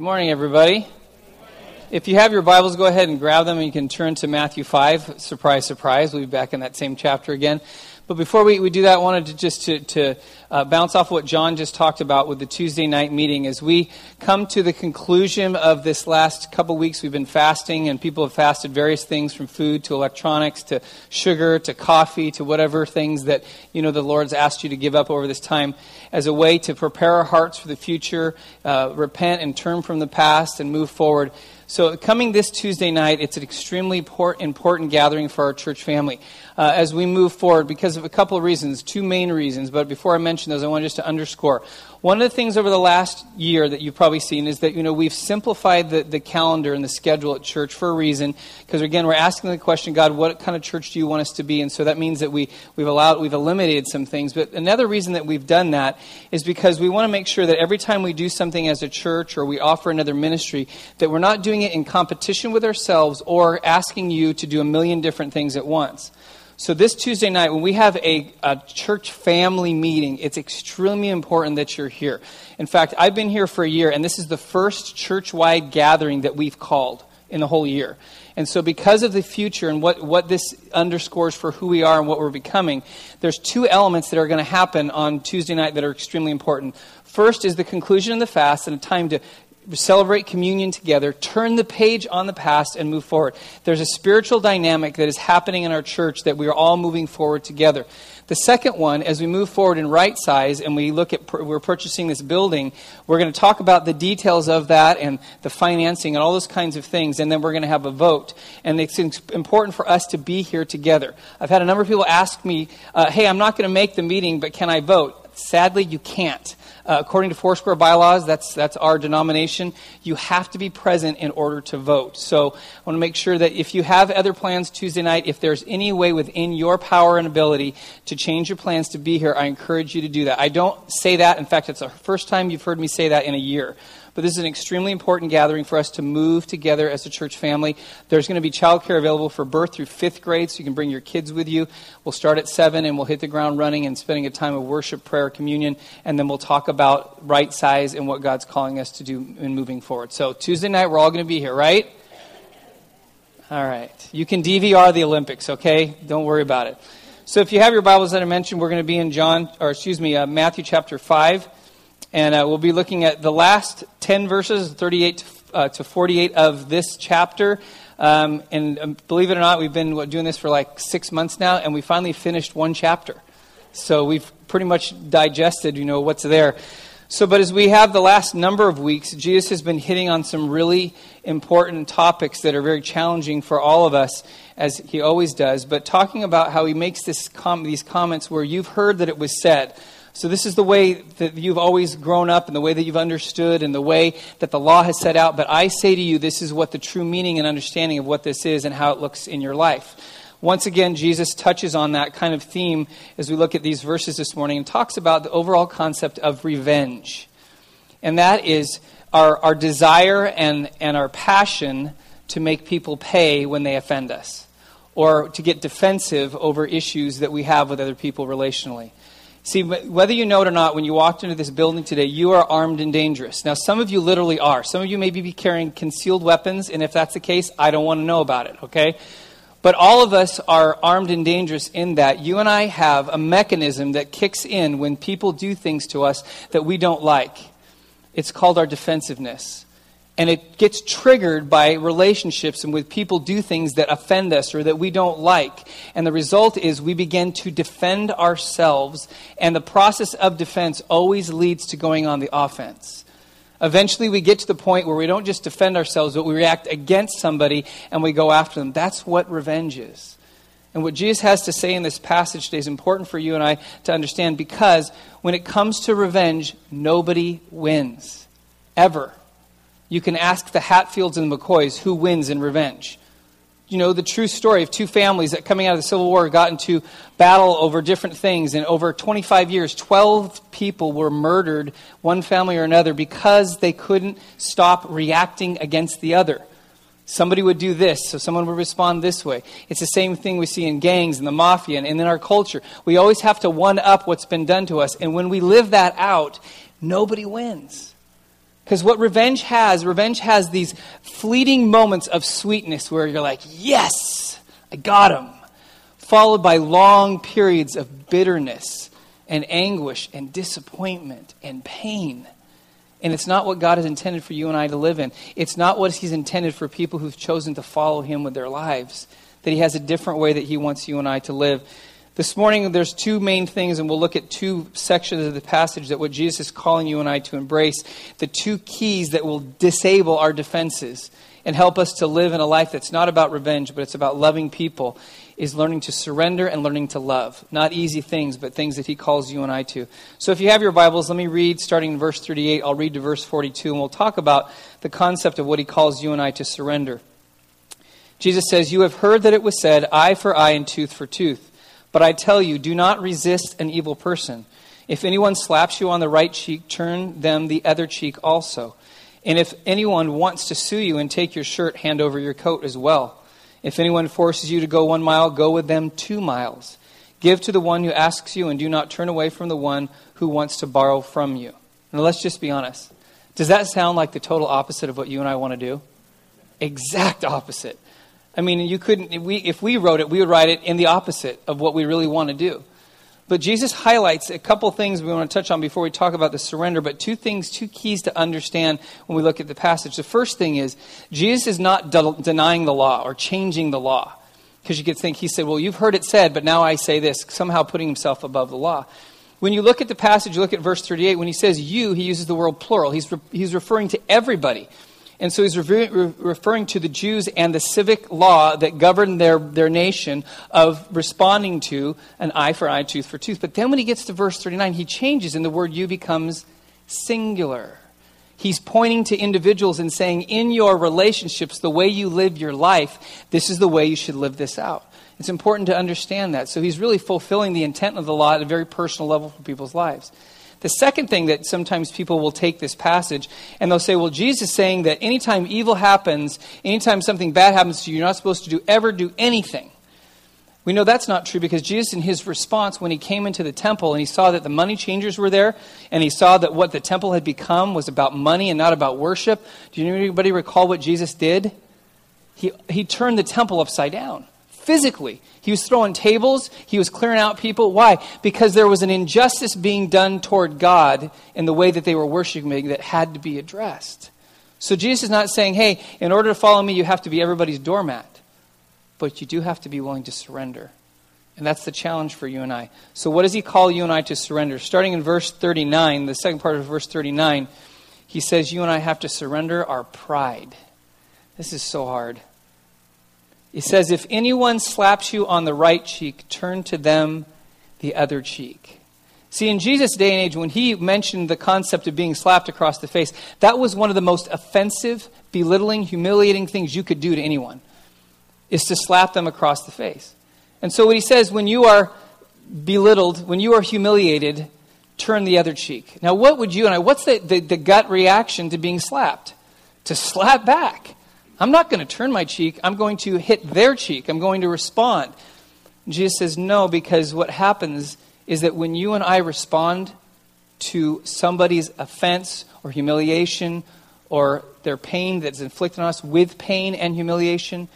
Good morning, everybody. If you have your Bibles, go ahead and grab them and you can turn to Matthew 5. Surprise, surprise. We'll be back in that same chapter again. But before we, we do that, I wanted to just to, to uh, bounce off what John just talked about with the Tuesday night meeting. As we come to the conclusion of this last couple weeks, we've been fasting, and people have fasted various things from food to electronics to sugar to coffee to whatever things that you know the Lord's asked you to give up over this time as a way to prepare our hearts for the future, uh, repent and turn from the past, and move forward. So, coming this Tuesday night, it's an extremely important gathering for our church family uh, as we move forward because of a couple of reasons, two main reasons. But before I mention those, I want just to underscore one of the things over the last year that you've probably seen is that you know we've simplified the, the calendar and the schedule at church for a reason. Because again, we're asking the question, God, what kind of church do you want us to be? And so that means that we we've allowed we've eliminated some things. But another reason that we've done that is because we want to make sure that every time we do something as a church or we offer another ministry, that we're not doing it in competition with ourselves or asking you to do a million different things at once. So, this Tuesday night, when we have a, a, church family meeting, it's extremely important that you're here. In fact, I've been here for a year, and this is the first church wide gathering that we've called in the whole year. And so, because of the future and what, what this underscores for who we are and what we're becoming, there's two elements that are going to happen on Tuesday night that are extremely important. First is the conclusion of the fast and a time to celebrate communion together, turn the page on the past, and move forward. There's a spiritual dynamic that is happening in our church that we are all moving forward together. The second one, as we move forward in right size and we look at, we're purchasing this building, we're going to talk about the details of that and the financing and all those kinds of things, and then we're going to have a vote. And it's important for us to be here together. I've had a number of people ask me, uh, hey, I'm not going to make the meeting, but can I vote? Sadly, you can't. Uh, according to Foursquare bylaws, that's, that's our denomination, you have to be present in order to vote. So I want to make sure that if you have other plans Tuesday night, if there's any way within your power and ability to change your plans to be here, I encourage you to do that. I don't say that. In fact, it's the first time you've heard me say that in a year. But this is an extremely important gathering for us to move together as a church family. There's going to be childcare available for birth through fifth grade, so you can bring your kids with you. We'll start at 7 and we'll hit the ground running and spending a time of worship, prayer, communion, and then we'll talk about right size and what God's calling us to do in moving forward. So Tuesday night, we're all going to be here, right? All right. You can DVR the Olympics, okay? Don't worry about it. So if you have your Bibles that I mentioned, we're going to be in John, or excuse me, uh, Matthew chapter 5. And uh, we'll be looking at the last 10 verses, 38 to, uh, to 48 of this chapter. Um, and um, believe it or not, we've been doing this for like six months now, and we finally finished one chapter. So we've pretty much digested, you know, what's there. So, but as we have the last number of weeks, Jesus has been hitting on some really important topics that are very challenging for all of us, as he always does. But talking about how he makes this com- these comments where you've heard that it was said, so, this is the way that you've always grown up and the way that you've understood and the way that the law has set out. But I say to you, this is what the true meaning and understanding of what this is and how it looks in your life. Once again, Jesus touches on that kind of theme as we look at these verses this morning and talks about the overall concept of revenge. And that is our, our desire and, and our passion to make people pay when they offend us or to get defensive over issues that we have with other people relationally. See, whether you know it or not, when you walked into this building today, you are armed and dangerous. Now, some of you literally are. Some of you may be carrying concealed weapons, and if that's the case, I don't want to know about it, okay? But all of us are armed and dangerous in that you and I have a mechanism that kicks in when people do things to us that we don't like. It's called our defensiveness. And it gets triggered by relationships and with people do things that offend us or that we don't like. And the result is we begin to defend ourselves. And the process of defense always leads to going on the offense. Eventually, we get to the point where we don't just defend ourselves, but we react against somebody and we go after them. That's what revenge is. And what Jesus has to say in this passage today is important for you and I to understand because when it comes to revenge, nobody wins. Ever you can ask the Hatfields and the McCoys who wins in revenge. You know, the true story of two families that coming out of the Civil War got into battle over different things. And over 25 years, 12 people were murdered, one family or another, because they couldn't stop reacting against the other. Somebody would do this, so someone would respond this way. It's the same thing we see in gangs and the mafia and in our culture. We always have to one up what's been done to us. And when we live that out, nobody wins. Because what revenge has, revenge has these fleeting moments of sweetness where you're like, yes, I got him. Followed by long periods of bitterness and anguish and disappointment and pain. And it's not what God has intended for you and I to live in. It's not what He's intended for people who've chosen to follow Him with their lives. That He has a different way that He wants you and I to live. This morning, there's two main things, and we'll look at two sections of the passage that what Jesus is calling you and I to embrace. The two keys that will disable our defenses and help us to live in a life that's not about revenge, but it's about loving people, is learning to surrender and learning to love. Not easy things, but things that He calls you and I to. So if you have your Bibles, let me read starting in verse 38. I'll read to verse 42, and we'll talk about the concept of what He calls you and I to surrender. Jesus says, You have heard that it was said, eye for eye and tooth for tooth. But I tell you, do not resist an evil person. If anyone slaps you on the right cheek, turn them the other cheek also. And if anyone wants to sue you and take your shirt, hand over your coat as well. If anyone forces you to go one mile, go with them two miles. Give to the one who asks you, and do not turn away from the one who wants to borrow from you. Now, let's just be honest. Does that sound like the total opposite of what you and I want to do? Exact opposite. I mean, you couldn't, if we, if we wrote it, we would write it in the opposite of what we really want to do. But Jesus highlights a couple things we want to touch on before we talk about the surrender, but two things, two keys to understand when we look at the passage. The first thing is, Jesus is not de- denying the law or changing the law. Because you could think, he said, well, you've heard it said, but now I say this, somehow putting himself above the law. When you look at the passage, you look at verse 38, when he says you, he uses the word plural. He's, re- he's referring to everybody. And so he's re- re- referring to the Jews and the civic law that governed their, their nation of responding to an eye for eye, tooth for tooth. But then when he gets to verse 39, he changes and the word you becomes singular. He's pointing to individuals and saying, in your relationships, the way you live your life, this is the way you should live this out. It's important to understand that. So he's really fulfilling the intent of the law at a very personal level for people's lives. The second thing that sometimes people will take this passage and they'll say, well, Jesus is saying that anytime evil happens, anytime something bad happens to you, you're not supposed to do, ever do anything. We know that's not true because Jesus, in his response, when he came into the temple and he saw that the money changers were there and he saw that what the temple had become was about money and not about worship, do you anybody recall what Jesus did? He, he turned the temple upside down physically. He was throwing tables, he was clearing out people. Why? Because there was an injustice being done toward God in the way that they were worshiping that had to be addressed. So Jesus is not saying, hey, in order to follow me, you have to be everybody's doormat. But you do have to be willing to surrender. And that's the challenge for you and I. So, what does he call you and I to surrender? Starting in verse 39, the second part of verse 39, he says, You and I have to surrender our pride. This is so hard. He says, If anyone slaps you on the right cheek, turn to them the other cheek. See, in Jesus' day and age, when he mentioned the concept of being slapped across the face, that was one of the most offensive, belittling, humiliating things you could do to anyone, is to slap them across the face. And so, what he says, when you are belittled, when you are humiliated, turn the other cheek. Now, what would you and I, what's the, the, the gut reaction to being slapped? To slap back. I'm not going to turn my cheek. I'm going to hit their cheek. I'm going to respond. Jesus says, No, because what happens is that when you and I respond to somebody's offense or humiliation or their pain that's inflicted on us with pain and humiliation,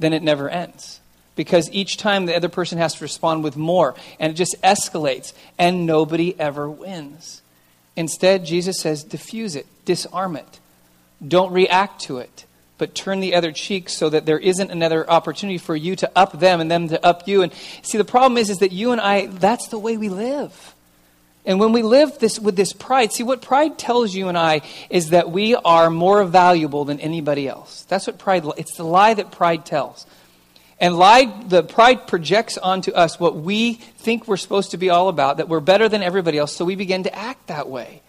then it never ends. Because each time the other person has to respond with more, and it just escalates, and nobody ever wins. Instead, Jesus says, diffuse it, disarm it, don't react to it but turn the other cheek so that there isn't another opportunity for you to up them and them to up you. And see, the problem is, is that you and I, that's the way we live. And when we live this with this pride, see what pride tells you and I is that we are more valuable than anybody else. That's what pride it's the lie that pride tells. And lie the pride projects onto us what we think we're supposed to be all about, that we're better than everybody else, so we begin to act that way.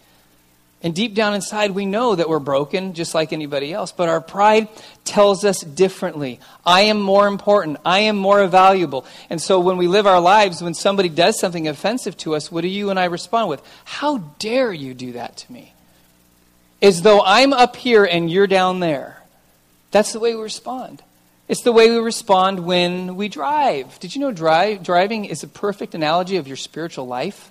And deep down inside, we know that we're broken just like anybody else, but our pride tells us differently. I am more important. I am more valuable. And so when we live our lives, when somebody does something offensive to us, what do you and I respond with? How dare you do that to me? As though I'm up here and you're down there. That's the way we respond. It's the way we respond when we drive. Did you know drive, driving is a perfect analogy of your spiritual life?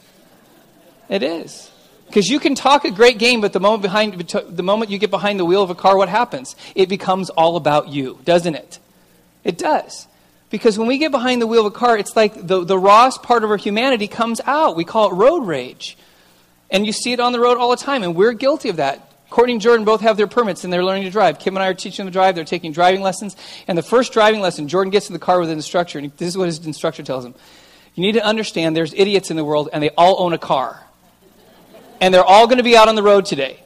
It is. Because you can talk a great game, but the moment, behind, the moment you get behind the wheel of a car, what happens? It becomes all about you, doesn't it? It does. Because when we get behind the wheel of a car, it's like the, the rawest part of our humanity comes out. We call it road rage. And you see it on the road all the time, and we're guilty of that. Courtney and Jordan both have their permits and they're learning to drive. Kim and I are teaching them to drive. They're taking driving lessons. And the first driving lesson, Jordan gets in the car with an instructor, and this is what his instructor tells him. You need to understand there's idiots in the world, and they all own a car. And they're all going to be out on the road today.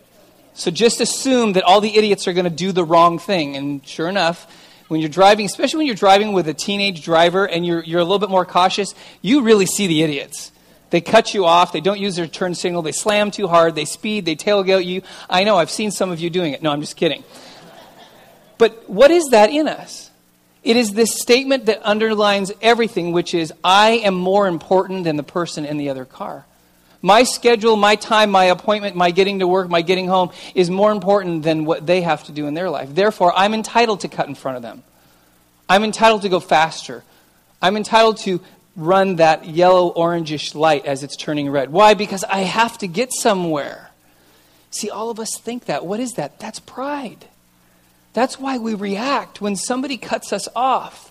So just assume that all the idiots are going to do the wrong thing. And sure enough, when you're driving, especially when you're driving with a teenage driver and you're, you're a little bit more cautious, you really see the idiots. They cut you off. They don't use their turn signal. They slam too hard. They speed. They tailgate you. I know. I've seen some of you doing it. No, I'm just kidding. But what is that in us? It is this statement that underlines everything, which is, I am more important than the person in the other car. My schedule, my time, my appointment, my getting to work, my getting home is more important than what they have to do in their life. Therefore, I'm entitled to cut in front of them. I'm entitled to go faster. I'm entitled to run that yellow orangish light as it's turning red. Why? Because I have to get somewhere. See, all of us think that. What is that? That's pride. That's why we react when somebody cuts us off.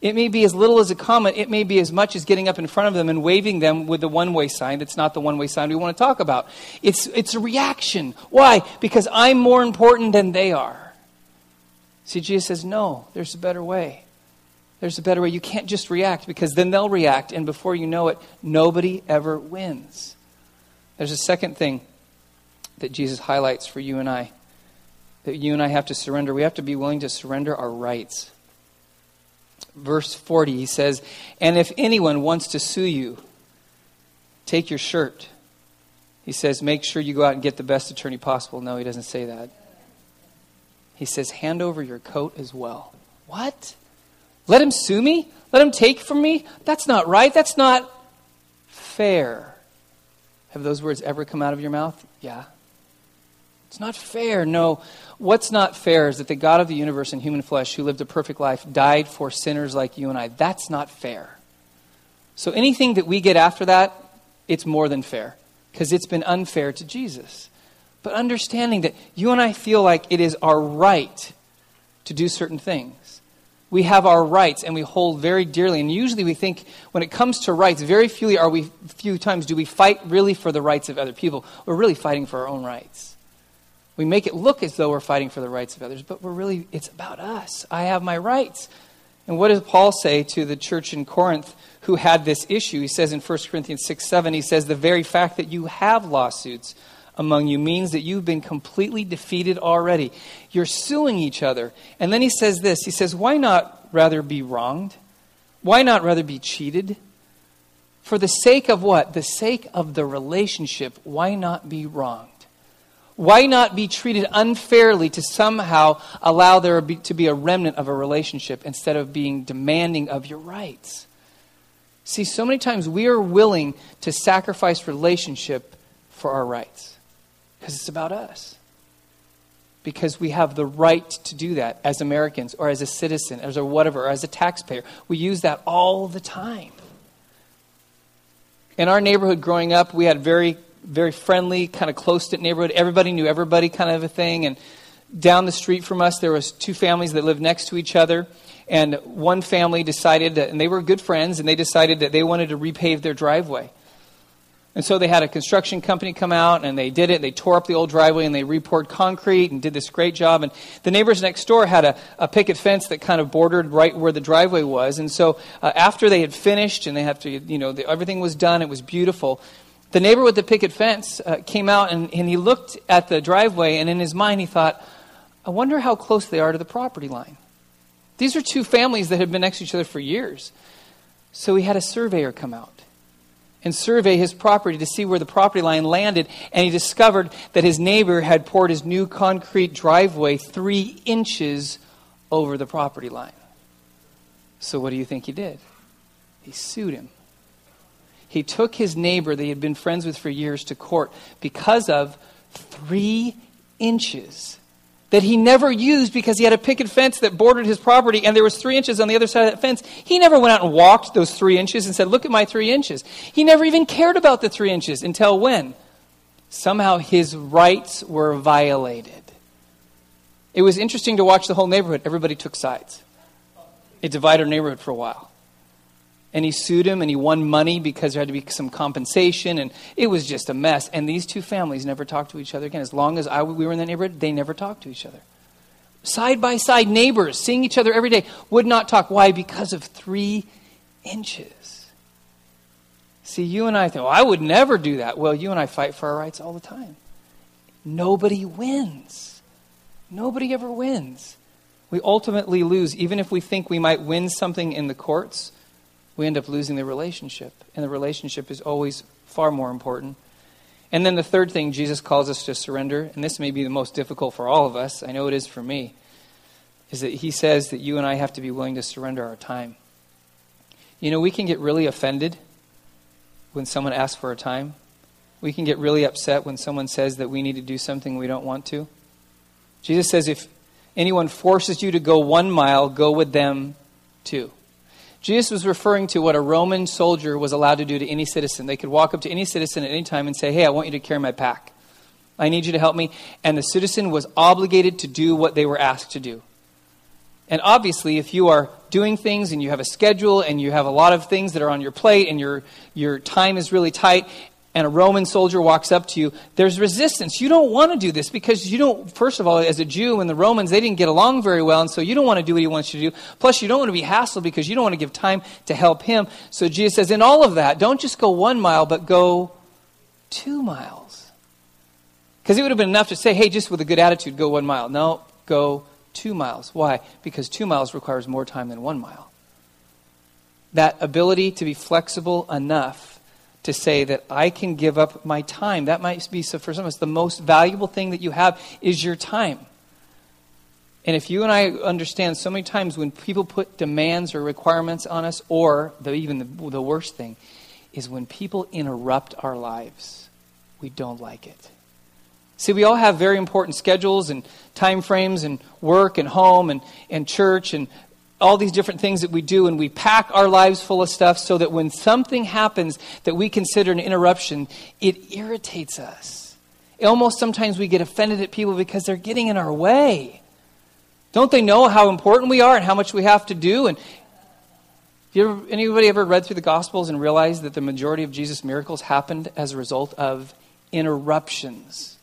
It may be as little as a comment, it may be as much as getting up in front of them and waving them with the one way sign that's not the one way sign we want to talk about. It's, it's a reaction. Why? Because I'm more important than they are. See, Jesus says, no, there's a better way. There's a better way. You can't just react because then they'll react, and before you know it, nobody ever wins. There's a second thing that Jesus highlights for you and I that you and I have to surrender. We have to be willing to surrender our rights. Verse 40, he says, And if anyone wants to sue you, take your shirt. He says, Make sure you go out and get the best attorney possible. No, he doesn't say that. He says, Hand over your coat as well. What? Let him sue me? Let him take from me? That's not right. That's not fair. Have those words ever come out of your mouth? Yeah. It's not fair. No. What's not fair is that the God of the universe in human flesh, who lived a perfect life, died for sinners like you and I. That's not fair. So anything that we get after that, it's more than fair because it's been unfair to Jesus. But understanding that you and I feel like it is our right to do certain things we have our rights and we hold very dearly. And usually we think when it comes to rights, very few are we few times do we fight really for the rights of other people. We're really fighting for our own rights. We make it look as though we're fighting for the rights of others, but we're really it's about us. I have my rights. And what does Paul say to the church in Corinth who had this issue? He says in 1 Corinthians 6 7, he says, The very fact that you have lawsuits among you means that you've been completely defeated already. You're suing each other. And then he says this He says, Why not rather be wronged? Why not rather be cheated? For the sake of what? The sake of the relationship, why not be wronged? Why not be treated unfairly to somehow allow there to be a remnant of a relationship instead of being demanding of your rights? See, so many times we are willing to sacrifice relationship for our rights. Because it's about us. Because we have the right to do that as Americans or as a citizen, as a whatever, or as a taxpayer. We use that all the time. In our neighborhood growing up, we had very, very friendly, kind of close-knit neighborhood. Everybody knew everybody kind of a thing. And down the street from us, there was two families that lived next to each other. And one family decided, that, and they were good friends, and they decided that they wanted to repave their driveway. And so they had a construction company come out and they did it. They tore up the old driveway and they repoured concrete and did this great job. And the neighbors next door had a, a picket fence that kind of bordered right where the driveway was. And so uh, after they had finished and they have to, you know, the, everything was done, it was beautiful. The neighbor with the picket fence uh, came out and, and he looked at the driveway and in his mind he thought, I wonder how close they are to the property line. These are two families that had been next to each other for years. So he had a surveyor come out and survey his property to see where the property line landed, and he discovered that his neighbor had poured his new concrete driveway three inches over the property line. So, what do you think he did? He sued him. He took his neighbor that he had been friends with for years to court because of three inches that he never used because he had a picket fence that bordered his property and there was three inches on the other side of that fence he never went out and walked those three inches and said look at my three inches he never even cared about the three inches until when Somehow his rights were violated. It was interesting to watch the whole neighborhood. Everybody took sides. It divided our neighborhood for a while. And he sued him and he won money because there had to be some compensation. And it was just a mess. And these two families never talked to each other again. As long as I, we were in the neighborhood, they never talked to each other. Side by side neighbors, seeing each other every day, would not talk. Why? Because of three inches. See, you and I think, well, I would never do that. Well, you and I fight for our rights all the time. Nobody wins. Nobody ever wins. We ultimately lose. Even if we think we might win something in the courts, we end up losing the relationship. And the relationship is always far more important. And then the third thing Jesus calls us to surrender, and this may be the most difficult for all of us, I know it is for me, is that he says that you and I have to be willing to surrender our time. You know, we can get really offended when someone asks for a time. We can get really upset when someone says that we need to do something we don't want to. Jesus says, if anyone forces you to go one mile, go with them two. Jesus was referring to what a Roman soldier was allowed to do to any citizen. They could walk up to any citizen at any time and say, Hey, I want you to carry my pack. I need you to help me. And the citizen was obligated to do what they were asked to do. And obviously, if you are doing things and you have a schedule and you have a lot of things that are on your plate and your, your time is really tight, and a Roman soldier walks up to you, there's resistance. You don't want to do this because you don't, first of all, as a Jew and the Romans, they didn't get along very well, and so you don't want to do what he wants you to do. Plus, you don't want to be hassled because you don't want to give time to help him. So Jesus says, in all of that, don't just go one mile, but go two miles. Because it would have been enough to say, hey, just with a good attitude, go one mile. No, go two miles. Why? Because two miles requires more time than one mile. That ability to be flexible enough to say that I can give up my time. That might be, so for some of us, the most valuable thing that you have is your time. And if you and I understand so many times when people put demands or requirements on us, or the, even the, the worst thing, is when people interrupt our lives, we don't like it. See, we all have very important schedules and time frames and work and home and, and church and all these different things that we do, and we pack our lives full of stuff so that when something happens that we consider an interruption, it irritates us. Almost sometimes we get offended at people because they're getting in our way. Don't they know how important we are and how much we have to do? And you ever, anybody ever read through the Gospels and realized that the majority of Jesus' miracles happened as a result of interruptions?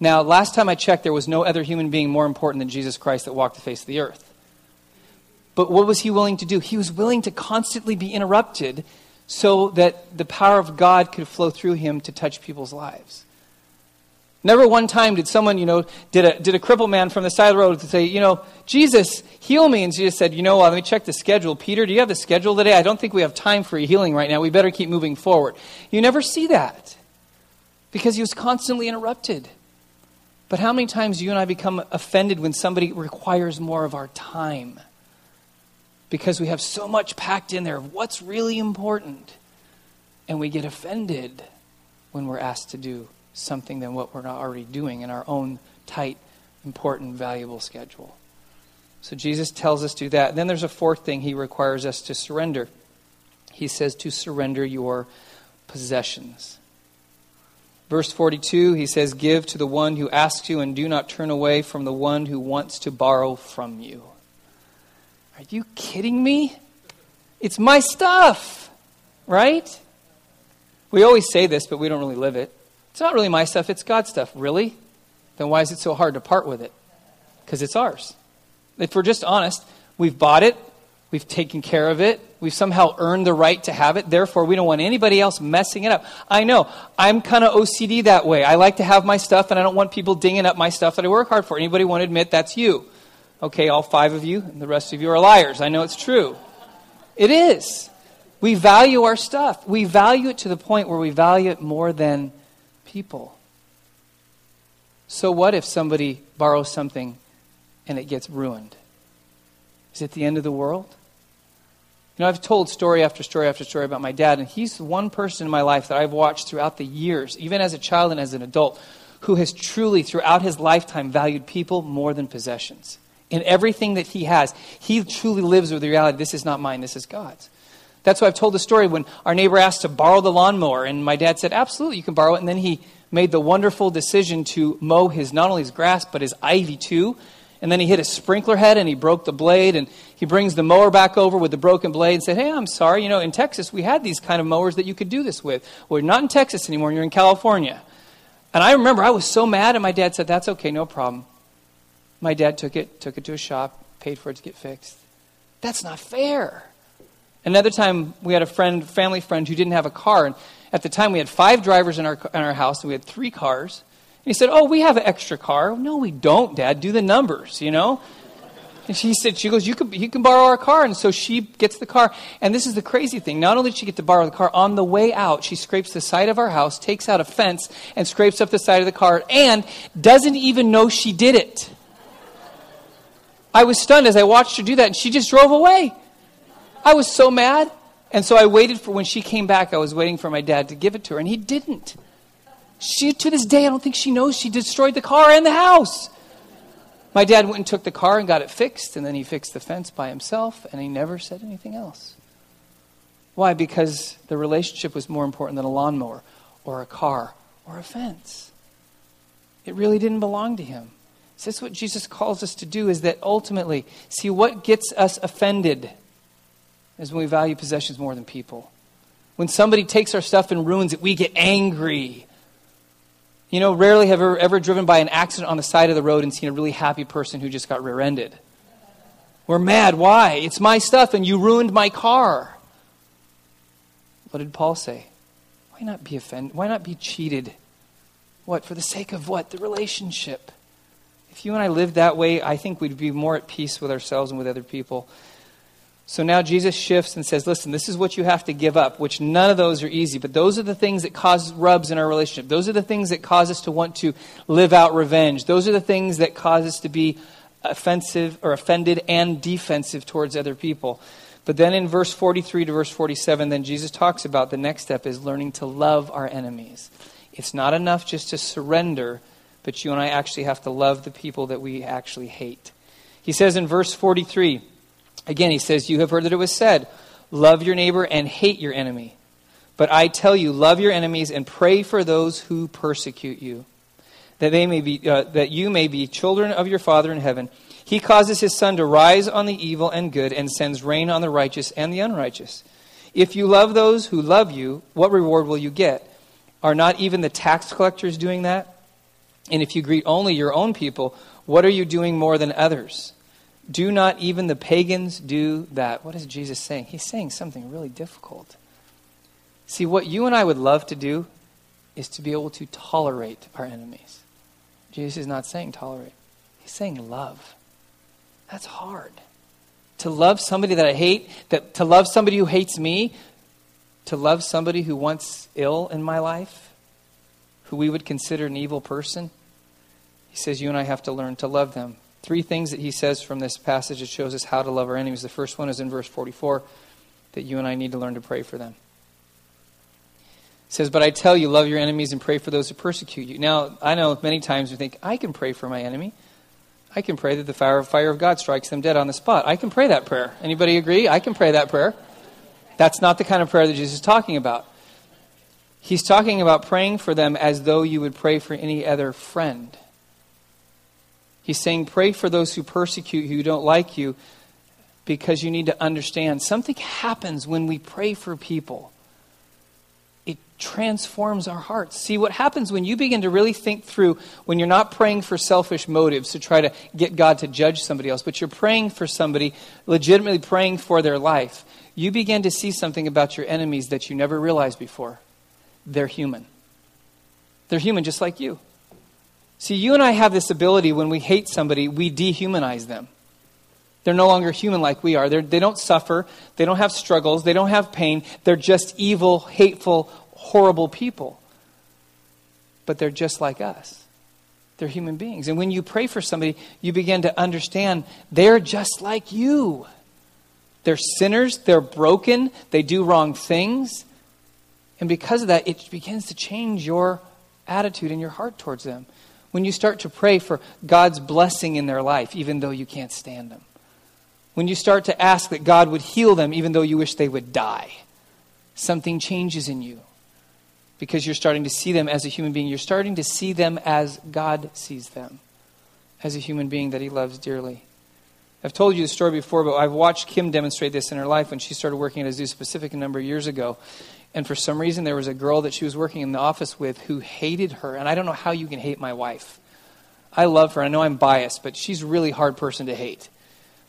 Now, last time I checked, there was no other human being more important than Jesus Christ that walked the face of the earth. But what was he willing to do? He was willing to constantly be interrupted so that the power of God could flow through him to touch people's lives. Never one time did someone, you know, did a, did a crippled man from the side of the road say, you know, Jesus, heal me. And Jesus said, you know, let me check the schedule. Peter, do you have the schedule today? I don't think we have time for healing right now. We better keep moving forward. You never see that because he was constantly interrupted. But how many times you and I become offended when somebody requires more of our time? Because we have so much packed in there of what's really important. And we get offended when we're asked to do something than what we're not already doing in our own tight, important, valuable schedule. So Jesus tells us to do that. And then there's a fourth thing he requires us to surrender. He says to surrender your possessions. Verse 42, he says, Give to the one who asks you, and do not turn away from the one who wants to borrow from you. Are you kidding me? It's my stuff, right? We always say this, but we don't really live it. It's not really my stuff, it's God's stuff. Really? Then why is it so hard to part with it? Because it's ours. If we're just honest, we've bought it, we've taken care of it, We've somehow earned the right to have it. Therefore, we don't want anybody else messing it up. I know. I'm kind of OCD that way. I like to have my stuff, and I don't want people dinging up my stuff that I work hard for. Anybody want to admit that's you? Okay, all five of you, and the rest of you are liars. I know it's true. It is. We value our stuff. We value it to the point where we value it more than people. So, what if somebody borrows something and it gets ruined? Is it the end of the world? You know, I've told story after story after story about my dad, and he's the one person in my life that I've watched throughout the years, even as a child and as an adult, who has truly, throughout his lifetime, valued people more than possessions. In everything that he has, he truly lives with the reality this is not mine, this is God's. That's why I've told the story when our neighbor asked to borrow the lawnmower, and my dad said, Absolutely, you can borrow it. And then he made the wonderful decision to mow his not only his grass but his ivy too. And then he hit a sprinkler head and he broke the blade and he brings the mower back over with the broken blade and said, "Hey, I'm sorry. You know, in Texas we had these kind of mowers that you could do this with. Well, you're not in Texas anymore. You're in California." And I remember I was so mad and my dad said, "That's okay, no problem." My dad took it, took it to a shop, paid for it to get fixed. That's not fair. Another time, we had a friend, family friend, who didn't have a car. And at the time, we had five drivers in our, in our house, and we had three cars. And he said, Oh, we have an extra car. No, we don't, Dad. Do the numbers, you know? And she said, She goes, you can, you can borrow our car. And so she gets the car. And this is the crazy thing. Not only did she get to borrow the car, on the way out, she scrapes the side of our house, takes out a fence, and scrapes up the side of the car, and doesn't even know she did it. I was stunned as I watched her do that, and she just drove away. I was so mad. And so I waited for when she came back, I was waiting for my dad to give it to her, and he didn't. She, to this day, I don't think she knows she destroyed the car and the house. My dad went and took the car and got it fixed, and then he fixed the fence by himself, and he never said anything else. Why? Because the relationship was more important than a lawnmower or a car or a fence. It really didn't belong to him. So that's what Jesus calls us to do is that ultimately, see what gets us offended is when we value possessions more than people. When somebody takes our stuff and ruins it, we get angry. You know, rarely have ever, ever driven by an accident on the side of the road and seen a really happy person who just got rear ended. We're mad. Why? It's my stuff and you ruined my car. What did Paul say? Why not be offended? Why not be cheated? What? For the sake of what? The relationship. If you and I lived that way, I think we'd be more at peace with ourselves and with other people. So now Jesus shifts and says, Listen, this is what you have to give up, which none of those are easy, but those are the things that cause rubs in our relationship. Those are the things that cause us to want to live out revenge. Those are the things that cause us to be offensive or offended and defensive towards other people. But then in verse 43 to verse 47, then Jesus talks about the next step is learning to love our enemies. It's not enough just to surrender, but you and I actually have to love the people that we actually hate. He says in verse 43, Again, he says, You have heard that it was said, Love your neighbor and hate your enemy. But I tell you, love your enemies and pray for those who persecute you, that, they may be, uh, that you may be children of your Father in heaven. He causes his sun to rise on the evil and good and sends rain on the righteous and the unrighteous. If you love those who love you, what reward will you get? Are not even the tax collectors doing that? And if you greet only your own people, what are you doing more than others? Do not even the pagans do that? What is Jesus saying? He's saying something really difficult. See, what you and I would love to do is to be able to tolerate our enemies. Jesus is not saying tolerate, he's saying love. That's hard. To love somebody that I hate, that, to love somebody who hates me, to love somebody who wants ill in my life, who we would consider an evil person. He says you and I have to learn to love them three things that he says from this passage that shows us how to love our enemies. The first one is in verse 44 that you and I need to learn to pray for them. It says, But I tell you, love your enemies and pray for those who persecute you. Now, I know many times we think, I can pray for my enemy. I can pray that the fire, of, fire of God strikes them dead on the spot. I can pray that prayer. Anybody agree? I can pray that prayer. That's not the kind of prayer that Jesus is talking about. He's talking about praying for them as though you would pray for any other friend. He's saying, pray for those who persecute you, who don't like you, because you need to understand something happens when we pray for people. It transforms our hearts. See, what happens when you begin to really think through, when you're not praying for selfish motives to try to get God to judge somebody else, but you're praying for somebody, legitimately praying for their life, you begin to see something about your enemies that you never realized before. They're human. They're human just like you. See, you and I have this ability when we hate somebody, we dehumanize them. They're no longer human like we are. They're, they do not suffer. They don't have struggles. They don't have pain. They're just evil, hateful, horrible people. But they're just like us. They're human beings. And when you pray for somebody, you begin to understand they're just like you. They're sinners. They're broken. They do wrong things. And because of that, it begins to change your attitude and your heart towards them. When you start to pray for God's blessing in their life, even though you can't stand them. When you start to ask that God would heal them, even though you wish they would die. Something changes in you. because you're starting to see them as a human being. You're starting to see them as God sees them, as a human being that He loves dearly. I've told you the story before, but I've watched Kim demonstrate this in her life when she started working at Azusa Pacific a number of years ago. And for some reason, there was a girl that she was working in the office with who hated her. And I don't know how you can hate my wife. I love her. I know I'm biased, but she's a really hard person to hate.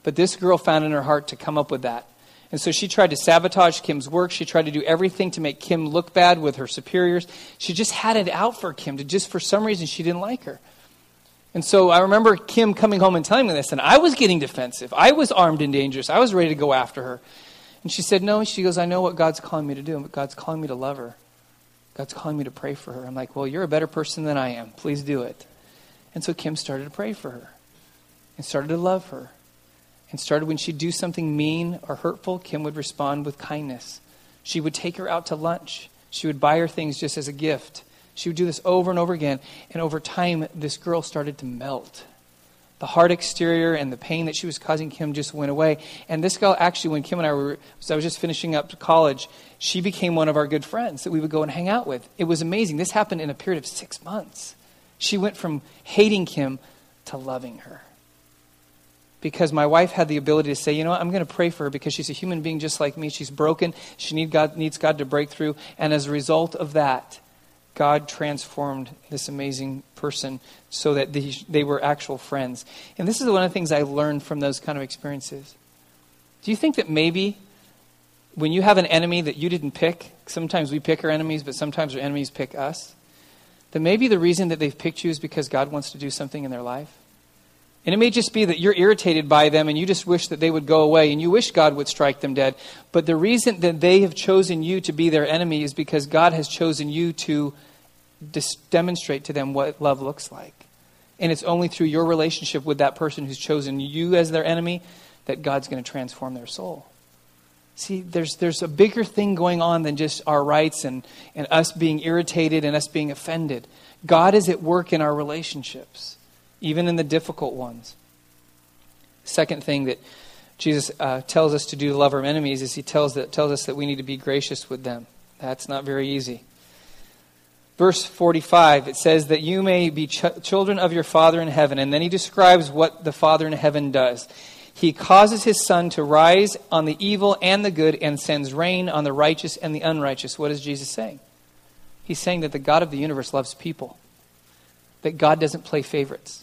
But this girl found in her heart to come up with that. And so she tried to sabotage Kim's work. She tried to do everything to make Kim look bad with her superiors. She just had it out for Kim to just, for some reason, she didn't like her. And so I remember Kim coming home and telling me this, and I was getting defensive. I was armed and dangerous. I was ready to go after her. And she said, No. She goes, I know what God's calling me to do, but God's calling me to love her. God's calling me to pray for her. I'm like, Well, you're a better person than I am. Please do it. And so Kim started to pray for her and started to love her. And started when she'd do something mean or hurtful, Kim would respond with kindness. She would take her out to lunch. She would buy her things just as a gift. She would do this over and over again. And over time, this girl started to melt. The hard exterior and the pain that she was causing Kim just went away. And this girl, actually, when Kim and I were, so I was just finishing up college, she became one of our good friends that we would go and hang out with. It was amazing. This happened in a period of six months. She went from hating Kim to loving her. Because my wife had the ability to say, you know what, I'm going to pray for her because she's a human being just like me. She's broken. She need God, needs God to break through. And as a result of that, God transformed this amazing person so that they, they were actual friends. And this is one of the things I learned from those kind of experiences. Do you think that maybe when you have an enemy that you didn't pick, sometimes we pick our enemies, but sometimes our enemies pick us? that maybe the reason that they've picked you is because God wants to do something in their life. And it may just be that you're irritated by them and you just wish that they would go away and you wish God would strike them dead. But the reason that they have chosen you to be their enemy is because God has chosen you to dis- demonstrate to them what love looks like. And it's only through your relationship with that person who's chosen you as their enemy that God's going to transform their soul. See, there's, there's a bigger thing going on than just our rights and, and us being irritated and us being offended. God is at work in our relationships, even in the difficult ones. Second thing that Jesus uh, tells us to do to love our enemies is he tells, that, tells us that we need to be gracious with them. That's not very easy. Verse 45, it says that you may be ch- children of your Father in heaven. And then he describes what the Father in heaven does. He causes his sun to rise on the evil and the good and sends rain on the righteous and the unrighteous. What is Jesus saying? He's saying that the God of the universe loves people, that God doesn't play favorites.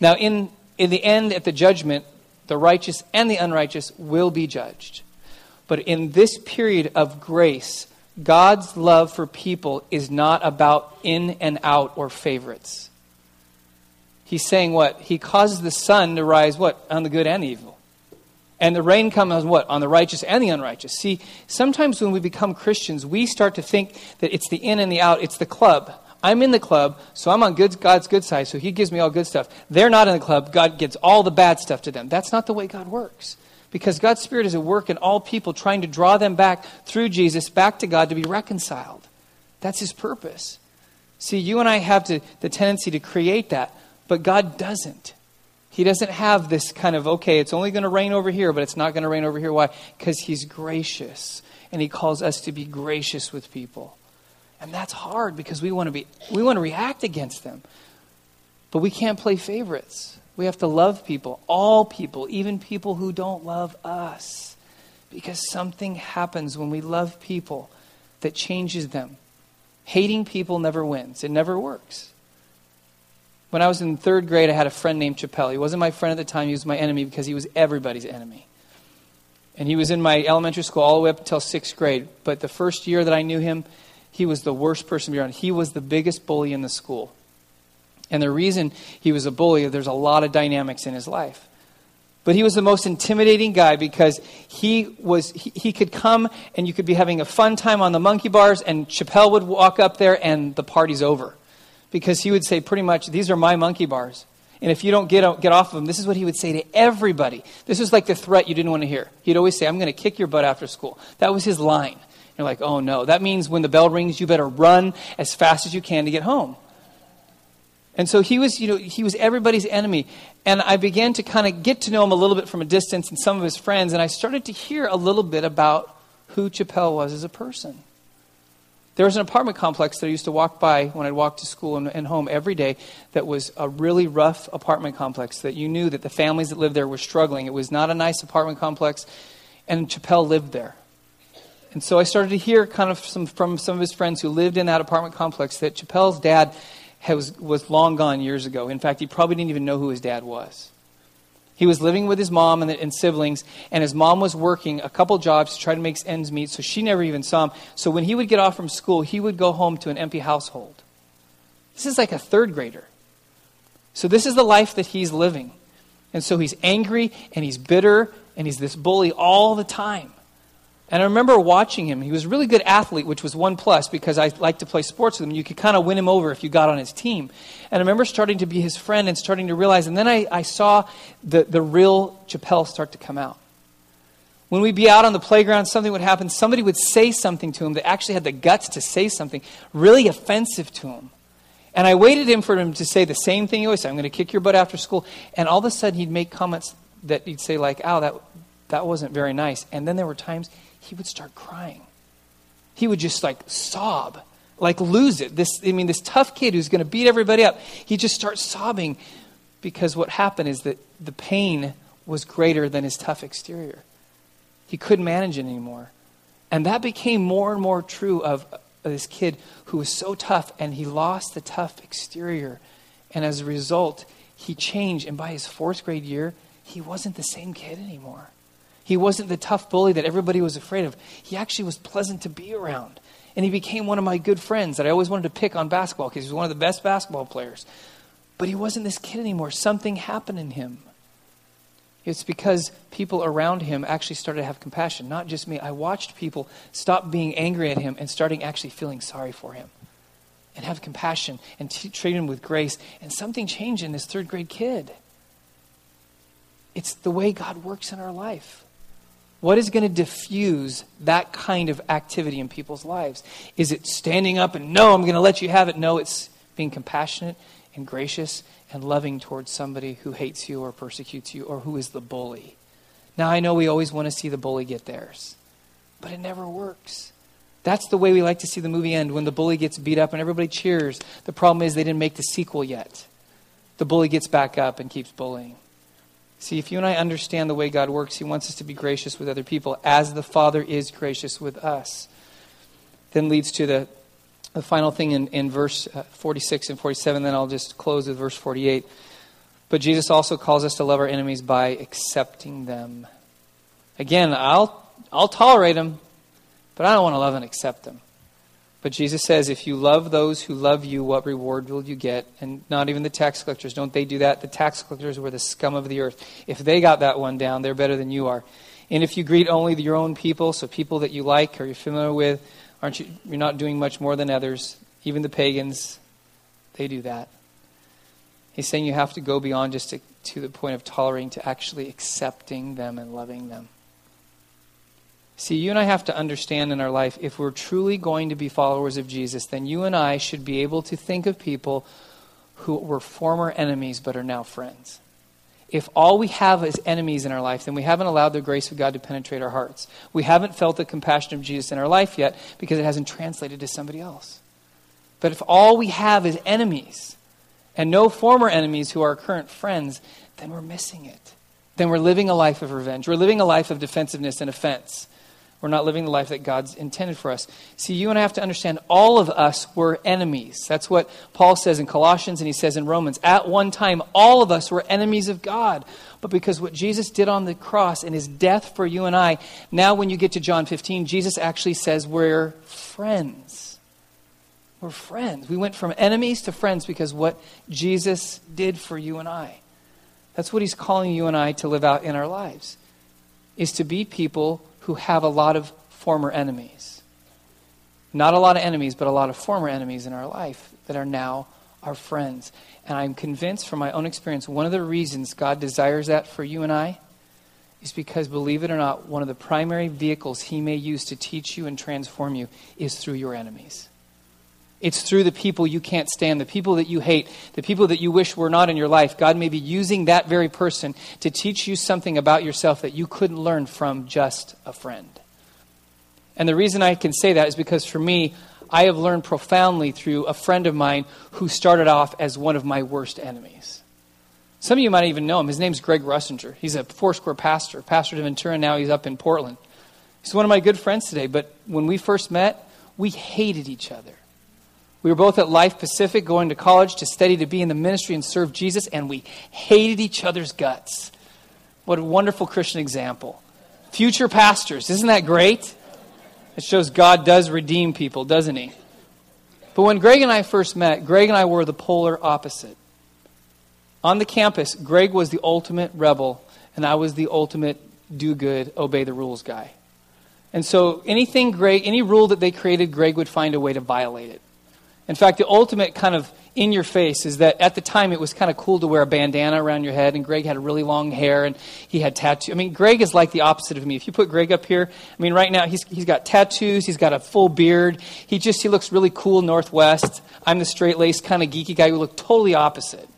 Now, in, in the end, at the judgment, the righteous and the unrighteous will be judged. But in this period of grace, God's love for people is not about in and out or favorites he's saying what? He causes the sun to rise what? On the good and the evil. And the rain comes what? On the righteous and the unrighteous. See, sometimes when we become Christians, we start to think that it's the in and the out, it's the club. I'm in the club, so I'm on good, God's good side, so He gives me all good stuff. They're not in the club, God gets all the bad stuff to them. That's not the way God works. Because God's Spirit is at work in all people, trying to draw them back through Jesus, back to God to be reconciled. That's His purpose. See, you and I have to, the tendency to create that. But God doesn't. He doesn't have this kind of, okay, it's only going to rain over here, but it's not going to rain over here. Why? Because He's gracious. And He calls us to be gracious with people. And that's hard because we want to be we want to react against them. But we can't play favorites. We have to love people, all people, even people who don't love us. Because something happens when we love people that changes them. Hating people never wins. It never works. When I was in third grade, I had a friend named Chappelle. He wasn't my friend at the time, he was my enemy because he was everybody's enemy. And he was in my elementary school all the way up until sixth grade. But the first year that I knew him, he was the worst person to be around. He was the biggest bully in the school. And the reason he was a bully, there's a lot of dynamics in his life. But he was the most intimidating guy because he was he, he, could come and you could be having a fun time on the monkey bars and Chappelle would walk up there and the party's over because he would say pretty much, These are my monkey bars. And if you don't get, get off of them, this is what he would say to everybody. This is like the threat you didn't want to hear. He'd always say, I'm going to kick your butt after school. That was his line. You're like, oh no. That means when the bell rings, you better run as fast as you can to get home. And so he was, you know, he was everybody's enemy. And I began to kind of get to know him a little bit from a distance and some of his friends. And I started to hear a little bit about who Chappelle was as a person. There was an apartment complex that I used to walk by when I'd walk to school and, and, home every day that was a really rough apartment complex that you knew that the families that lived there were struggling. It was not a nice apartment complex, and Chappelle lived there. And so I started to hear kind of some, from some of his friends who lived in that apartment complex that Chappelle's dad was, was long gone years ago. In fact, he probably didn't even know who his dad was. He was living with his mom and, and, siblings, and his mom was working a couple jobs to try to make ends meet, so she never even saw him. So when he would get off from school, he would go home to an empty household. This is like a third grader. So this is the life that he's living. And so he's angry and he's bitter and he's this bully all the time. And I remember watching him. He was a really good athlete, which was one plus because I liked to play sports with him. You could kind of win him over if you got on his team. And I remember starting to be his friend and starting to realize. And then I, I saw the, the real Chappelle start to come out. When we'd be out on the playground, something would happen. Somebody would say something to him that actually had the guts to say something really offensive to him. And I waited him for him to say the same thing he always said I'm going to kick your butt after school. And all of a sudden, he'd make comments that he'd say, like, oh, that, that wasn't very nice. And then there were times he would start crying. He would just like sob, like lose it. This, I mean, this tough kid who's going to beat everybody up, he just starts sobbing because what happened is that the pain was greater than his tough exterior. He couldn't manage it anymore. And that became more and more true of this kid who was so tough and he lost the tough exterior. And as a result, he changed. And by his fourth grade year, he wasn't the same kid anymore. He wasn't the tough bully that everybody was afraid of. He actually was pleasant to be around. And he became one of my good friends that I always wanted to pick on basketball because he was one of the best basketball players. But he wasn't this kid anymore. Something happened in him. It's because people around him actually started to have compassion, not just me. I watched people stop being angry at him and starting actually feeling sorry for him and have compassion and t- treat him with grace. And something changed in this third grade kid. It's the way God works in our life. What is going to diffuse that kind of activity in people's lives? Is it standing up and, no, I'm going to let you have it? No, it's being compassionate and gracious and loving towards somebody who hates you or persecutes you or who is the bully. Now, I know we always want to see the bully get theirs, but it never works. That's the way we like to see the movie end when the bully gets beat up and everybody cheers. The problem is they didn't make the sequel yet. The bully gets back up and keeps bullying. See, if you and I understand the way God works, He wants us to be gracious with other people as the Father is gracious with us. Then leads to the, the final thing in, in verse uh, 46 and 47. Then I'll just close with verse 48. But Jesus also calls us to love our enemies by accepting them. Again, I'll, I'll tolerate them, but I don't want to love and accept them. But Jesus says, if you love those who love you, what reward will you get? And not even the tax collectors. Don't they do that? The tax collectors were the scum of the earth. If they got that one down, they're better than you are. And if you greet only your own people, so people that you like or you're familiar with, aren't you, you're not doing much more than others. Even the pagans, they do that. He's saying you have to go beyond just to, to the point of tolerating to actually accepting them and loving them. See, you and I have to understand in our life if we're truly going to be followers of Jesus, then you and I should be able to think of people who were former enemies but are now friends. If all we have is enemies in our life, then we haven't allowed the grace of God to penetrate our hearts. We haven't felt the compassion of Jesus in our life yet because it hasn't translated to somebody else. But if all we have is enemies and no former enemies who are current friends, then we're missing it. Then we're living a life of revenge. We're living a life of defensiveness and offense. We're not living the life that God's intended for us. See, you and I have to understand all of us were enemies. That's what Paul says in Colossians and he says in Romans. At one time, all of us were enemies of God. But because what Jesus did on the cross and his death for you and I, now when you get to John 15, Jesus actually says we're friends. We're friends. We went from enemies to friends because what Jesus did for you and I. That's what he's calling you and I to live out in our lives. Is to be people who have a lot of former enemies. Not a lot of enemies, but a lot of former enemies in our life that are now our friends. And I'm convinced from my own experience, one of the reasons God desires that for you and I is because, believe it or not, one of the primary vehicles He may use to teach you and transform you is through your enemies. It's through the people you can't stand, the people that you hate, the people that you wish were not in your life. God may be using that very person to teach you something about yourself that you couldn't learn from just a friend. And the reason I can say that is because for me, I have learned profoundly through a friend of mine who started off as one of my worst enemies. Some of you might even know him. His name's Greg Russinger. He's a Foursquare pastor, pastor to Ventura. Now he's up in Portland. He's one of my good friends today. But when we first met, we hated each other. We were both at Life Pacific going to college to study to be in the ministry and serve Jesus, and we hated each other's guts. What a wonderful Christian example. Future pastors, isn't that great? It shows God does redeem people, doesn't he? But when Greg and I first met, Greg and I were the polar opposite. On the campus, Greg was the ultimate rebel, and I was the ultimate do good, obey the rules guy. And so anything Greg, any rule that they created, Greg would find a way to violate it. In fact, the ultimate kind of in your face is that at the time it was kind of cool to wear a bandana around your head, and Greg had really long hair and he had tattoos. I mean, Greg is like the opposite of me. If you put Greg up here, I mean, right now he's, he's got tattoos, he's got a full beard, he just he looks really cool Northwest. I'm the straight laced kind of geeky guy who look totally opposite.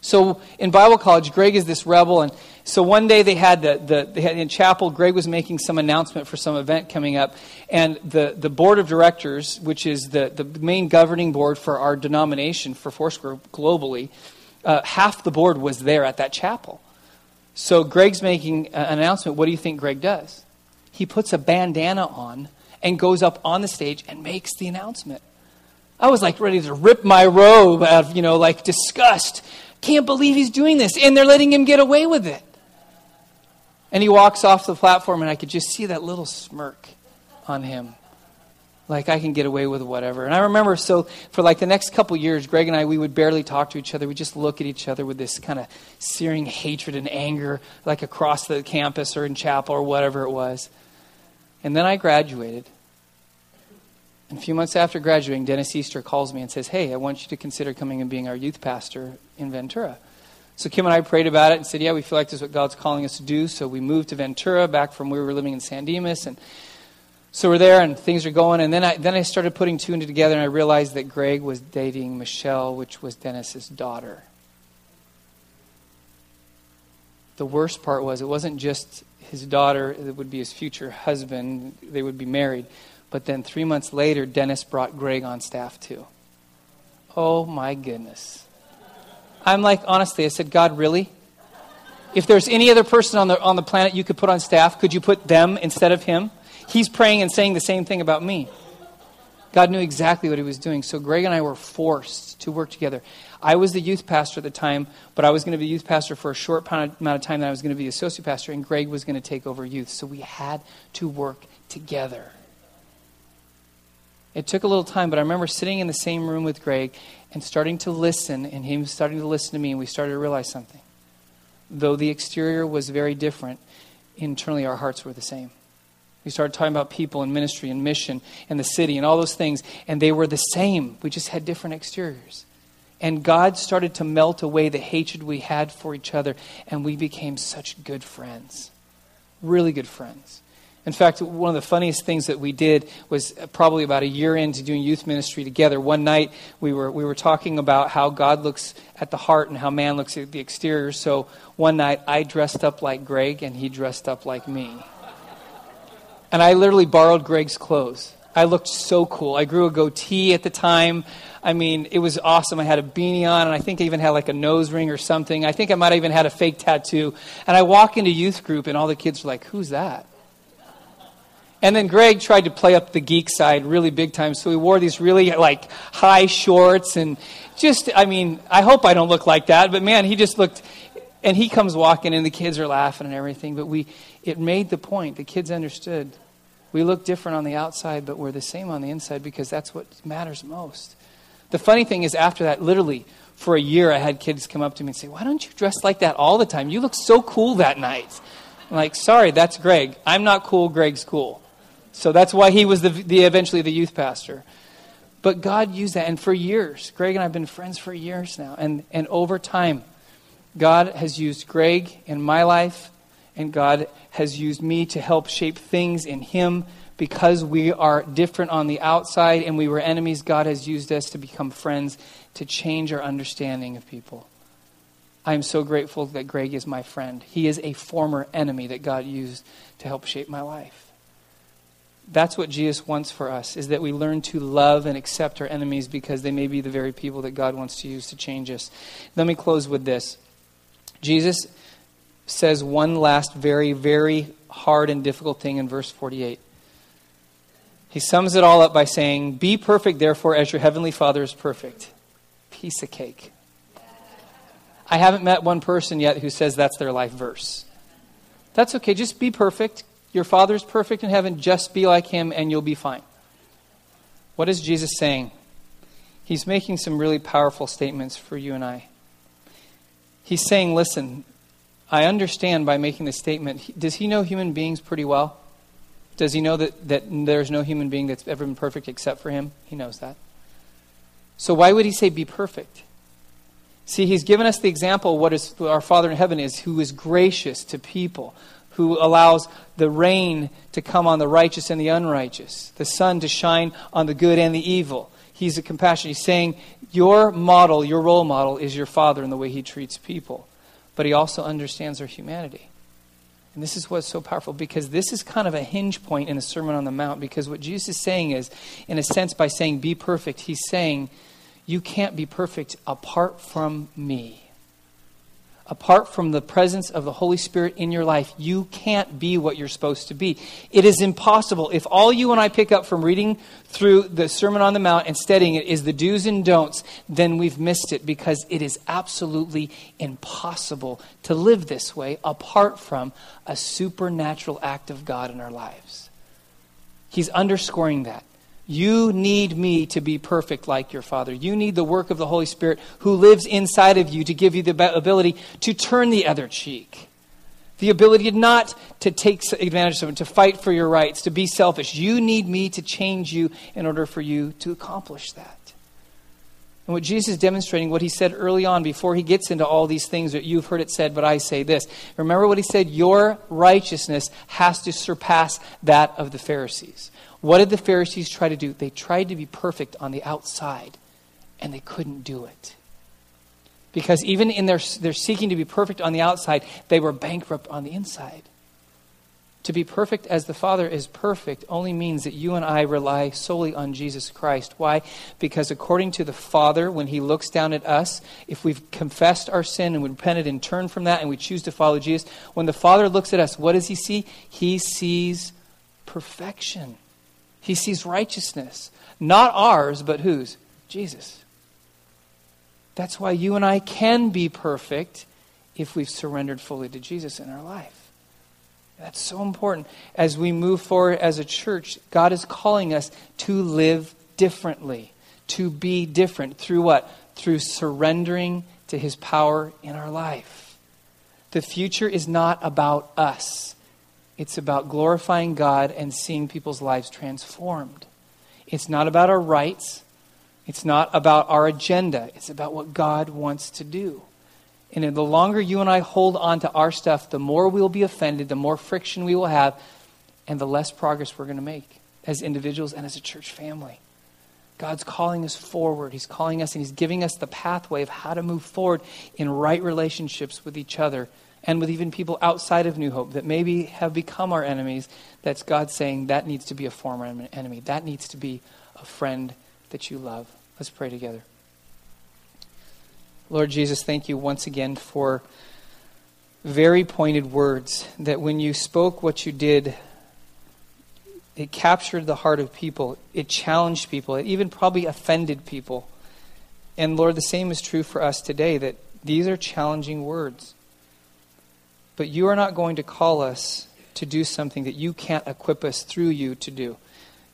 So in Bible college, Greg is this rebel, and so one day they had the, the they had in chapel. Greg was making some announcement for some event coming up, and the, the board of directors, which is the, the main governing board for our denomination for Foursquare globally, uh, half the board was there at that chapel. So Greg's making an announcement. What do you think Greg does? He puts a bandana on and goes up on the stage and makes the announcement. I was like ready to rip my robe out of, you know, like disgust can't believe he's doing this. And they're letting him get away with it. And he walks off the platform, and I could just see that little smirk on him. Like, I can get away with whatever. And I remember, so for like the next couple years, Greg and I, we would barely talk to each other. We just look at each other with this kind of searing hatred and anger, like across the campus or in chapel or whatever it was. And then I graduated. And a few months after graduating, Dennis Easter calls me and says, Hey, I want you to consider coming and being our youth pastor in Ventura. So Kim and I prayed about it and said, Yeah, we feel like this is what God's calling us to do. So we moved to Ventura back from where we were living in San Dimas. And so we're there and things are going. And then I, then I started putting two and two together and I realized that Greg was dating Michelle, which was Dennis's daughter. The worst part was it wasn't just his daughter that would be his future husband, they would be married. But then three months later, Dennis brought Greg on staff too. Oh my goodness. I'm like, honestly, I said, God, really? If there's any other person on the, on the planet you could put on staff, could you put them instead of him? He's praying and saying the same thing about me. God knew exactly what he was doing. So Greg and I were forced to work together. I was the youth pastor at the time, but I was going to be youth pastor for a short amount of time. Then I was going to be associate pastor, and Greg was going to take over youth. So we had to work together. It took a little time, but I remember sitting in the same room with Greg and starting to listen, and him starting to listen to me, and we started to realize something. Though the exterior was very different, internally our hearts were the same. We started talking about people and ministry and mission and the city and all those things, and they were the same. We just had different exteriors. And God started to melt away the hatred we had for each other, and we became such good friends. Really good friends. In fact, one of the funniest things that we did was probably about a year into doing youth ministry together. One night we were, we were talking about how God looks at the heart and how man looks at the exterior. So one night I dressed up like Greg and he dressed up like me. And I literally borrowed Greg's clothes. I looked so cool. I grew a goatee at the time. I mean, it was awesome. I had a beanie on, and I think I even had like a nose ring or something. I think I might have even had a fake tattoo. And I walk into youth group, and all the kids were like, Who's that? And then Greg tried to play up the geek side really big time. So he wore these really like high shorts and just, I mean, I hope I don't look like that, but man, he just looked, and he comes walking and the kids are laughing and everything. But we, it made the point. The kids understood. We look different on the outside, but we're the same on the inside because that's what matters most. The funny thing is, after that, literally, for a year, I had kids come up to me and say, Why don't you dress like that all the time? You look so cool that night. I'm like, Sorry, that's Greg. I'm not cool, Greg's cool. So that's why he was the, the, eventually the youth pastor. But God used that. And for years, Greg and I have been friends for years now. And, and over time, God has used Greg in my life, and God has used me to help shape things in him. Because we are different on the outside and we were enemies, God has used us to become friends to change our understanding of people. I am so grateful that Greg is my friend. He is a former enemy that God used to help shape my life. That's what Jesus wants for us, is that we learn to love and accept our enemies because they may be the very people that God wants to use to change us. Let me close with this. Jesus says one last very, very hard and difficult thing in verse 48. He sums it all up by saying, Be perfect, therefore, as your heavenly Father is perfect. Piece of cake. I haven't met one person yet who says that's their life verse. That's okay. Just be perfect. Your Father is perfect in heaven. Just be like Him, and you'll be fine. What is Jesus saying? He's making some really powerful statements for you and I. He's saying, Listen, I understand by making this statement. Does he know human beings pretty well? Does he know that, that there's no human being that's ever been perfect except for him? He knows that. So why would he say be perfect? See, he's given us the example of what is, our Father in heaven is, who is gracious to people, who allows the rain to come on the righteous and the unrighteous, the sun to shine on the good and the evil. He's a compassion. He's saying, Your model, your role model, is your Father in the way he treats people. But he also understands our humanity. And this is what's so powerful because this is kind of a hinge point in the Sermon on the Mount. Because what Jesus is saying is, in a sense, by saying be perfect, he's saying, you can't be perfect apart from me. Apart from the presence of the Holy Spirit in your life, you can't be what you're supposed to be. It is impossible. If all you and I pick up from reading through the Sermon on the Mount and studying it is the do's and don'ts, then we've missed it because it is absolutely impossible to live this way apart from a supernatural act of God in our lives. He's underscoring that. You need me to be perfect like your Father. You need the work of the Holy Spirit who lives inside of you to give you the ability to turn the other cheek. The ability not to take advantage of someone, to fight for your rights, to be selfish. You need me to change you in order for you to accomplish that. And what Jesus is demonstrating, what he said early on before he gets into all these things that you've heard it said, but I say this. Remember what he said? Your righteousness has to surpass that of the Pharisees. What did the Pharisees try to do? They tried to be perfect on the outside, and they couldn't do it. Because even in their, their seeking to be perfect on the outside, they were bankrupt on the inside. To be perfect as the Father is perfect only means that you and I rely solely on Jesus Christ. Why? Because according to the Father, when He looks down at us, if we've confessed our sin and repented and turned from that and we choose to follow Jesus, when the Father looks at us, what does He see? He sees perfection. He sees righteousness. Not ours, but whose? Jesus. That's why you and I can be perfect if we've surrendered fully to Jesus in our life. That's so important. As we move forward as a church, God is calling us to live differently, to be different. Through what? Through surrendering to His power in our life. The future is not about us. It's about glorifying God and seeing people's lives transformed. It's not about our rights. It's not about our agenda. It's about what God wants to do. And the longer you and I hold on to our stuff, the more we'll be offended, the more friction we will have, and the less progress we're going to make as individuals and as a church family. God's calling us forward. He's calling us and He's giving us the pathway of how to move forward in right relationships with each other and with even people outside of New Hope that maybe have become our enemies, that's God saying that needs to be a former enemy. That needs to be a friend that you love. Let's pray together. Lord Jesus, thank you once again for very pointed words that when you spoke what you did, it captured the heart of people, it challenged people, it even probably offended people. And Lord, the same is true for us today that these are challenging words. But you are not going to call us to do something that you can't equip us through you to do.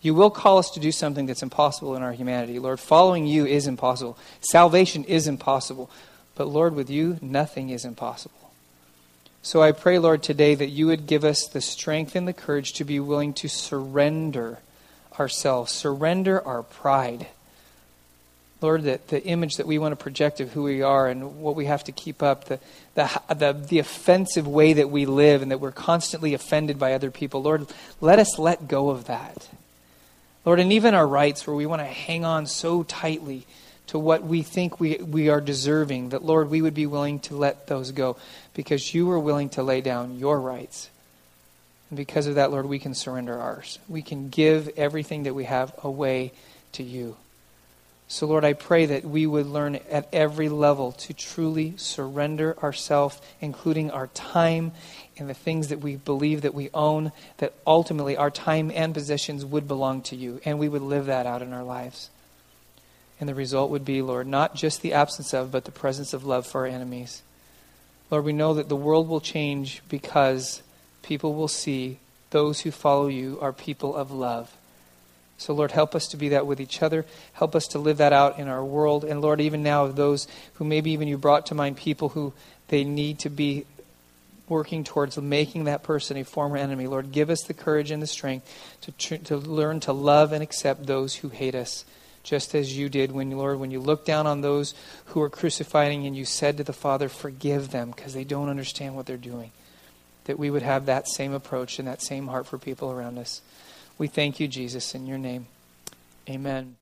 You will call us to do something that's impossible in our humanity. Lord, following you is impossible. Salvation is impossible. But Lord, with you, nothing is impossible. So I pray, Lord, today that you would give us the strength and the courage to be willing to surrender ourselves, surrender our pride Lord, that the image that we want to project of who we are and what we have to keep up, the, the, the, the, offensive way that we live and that we're constantly offended by other people, Lord, let us let go of that. Lord, and even our rights where we want to hang on so tightly to what we think we, we are deserving, that, Lord, we would be willing to let those go because you were willing to lay down your rights And because of that, Lord, we can surrender ours. We can give everything that we have away to you. So, Lord, I pray that we would learn at every level to truly surrender ourselves, including our time and the things that we believe that we own, that ultimately our time and possessions would belong to you, and we would live that out in our lives. And the result would be, Lord, not just the absence of, but the presence of love for our enemies. Lord, we know that the world will change because people will see those who follow you are people of love. So, Lord, help us to be that with each other. Help us to live that out in our world. And, Lord, even now, of those who maybe even you brought to mind people who they need to be working towards making that person a former enemy. Lord, give us the courage and the strength to, tr- to learn to love and accept those who hate us, just as you did when, Lord, when you looked down on those who were crucifying and you said to the Father, Forgive them because they don't understand what they're doing. That we would have that same approach and that same heart for people around us. We thank you, Jesus, in your name. Amen.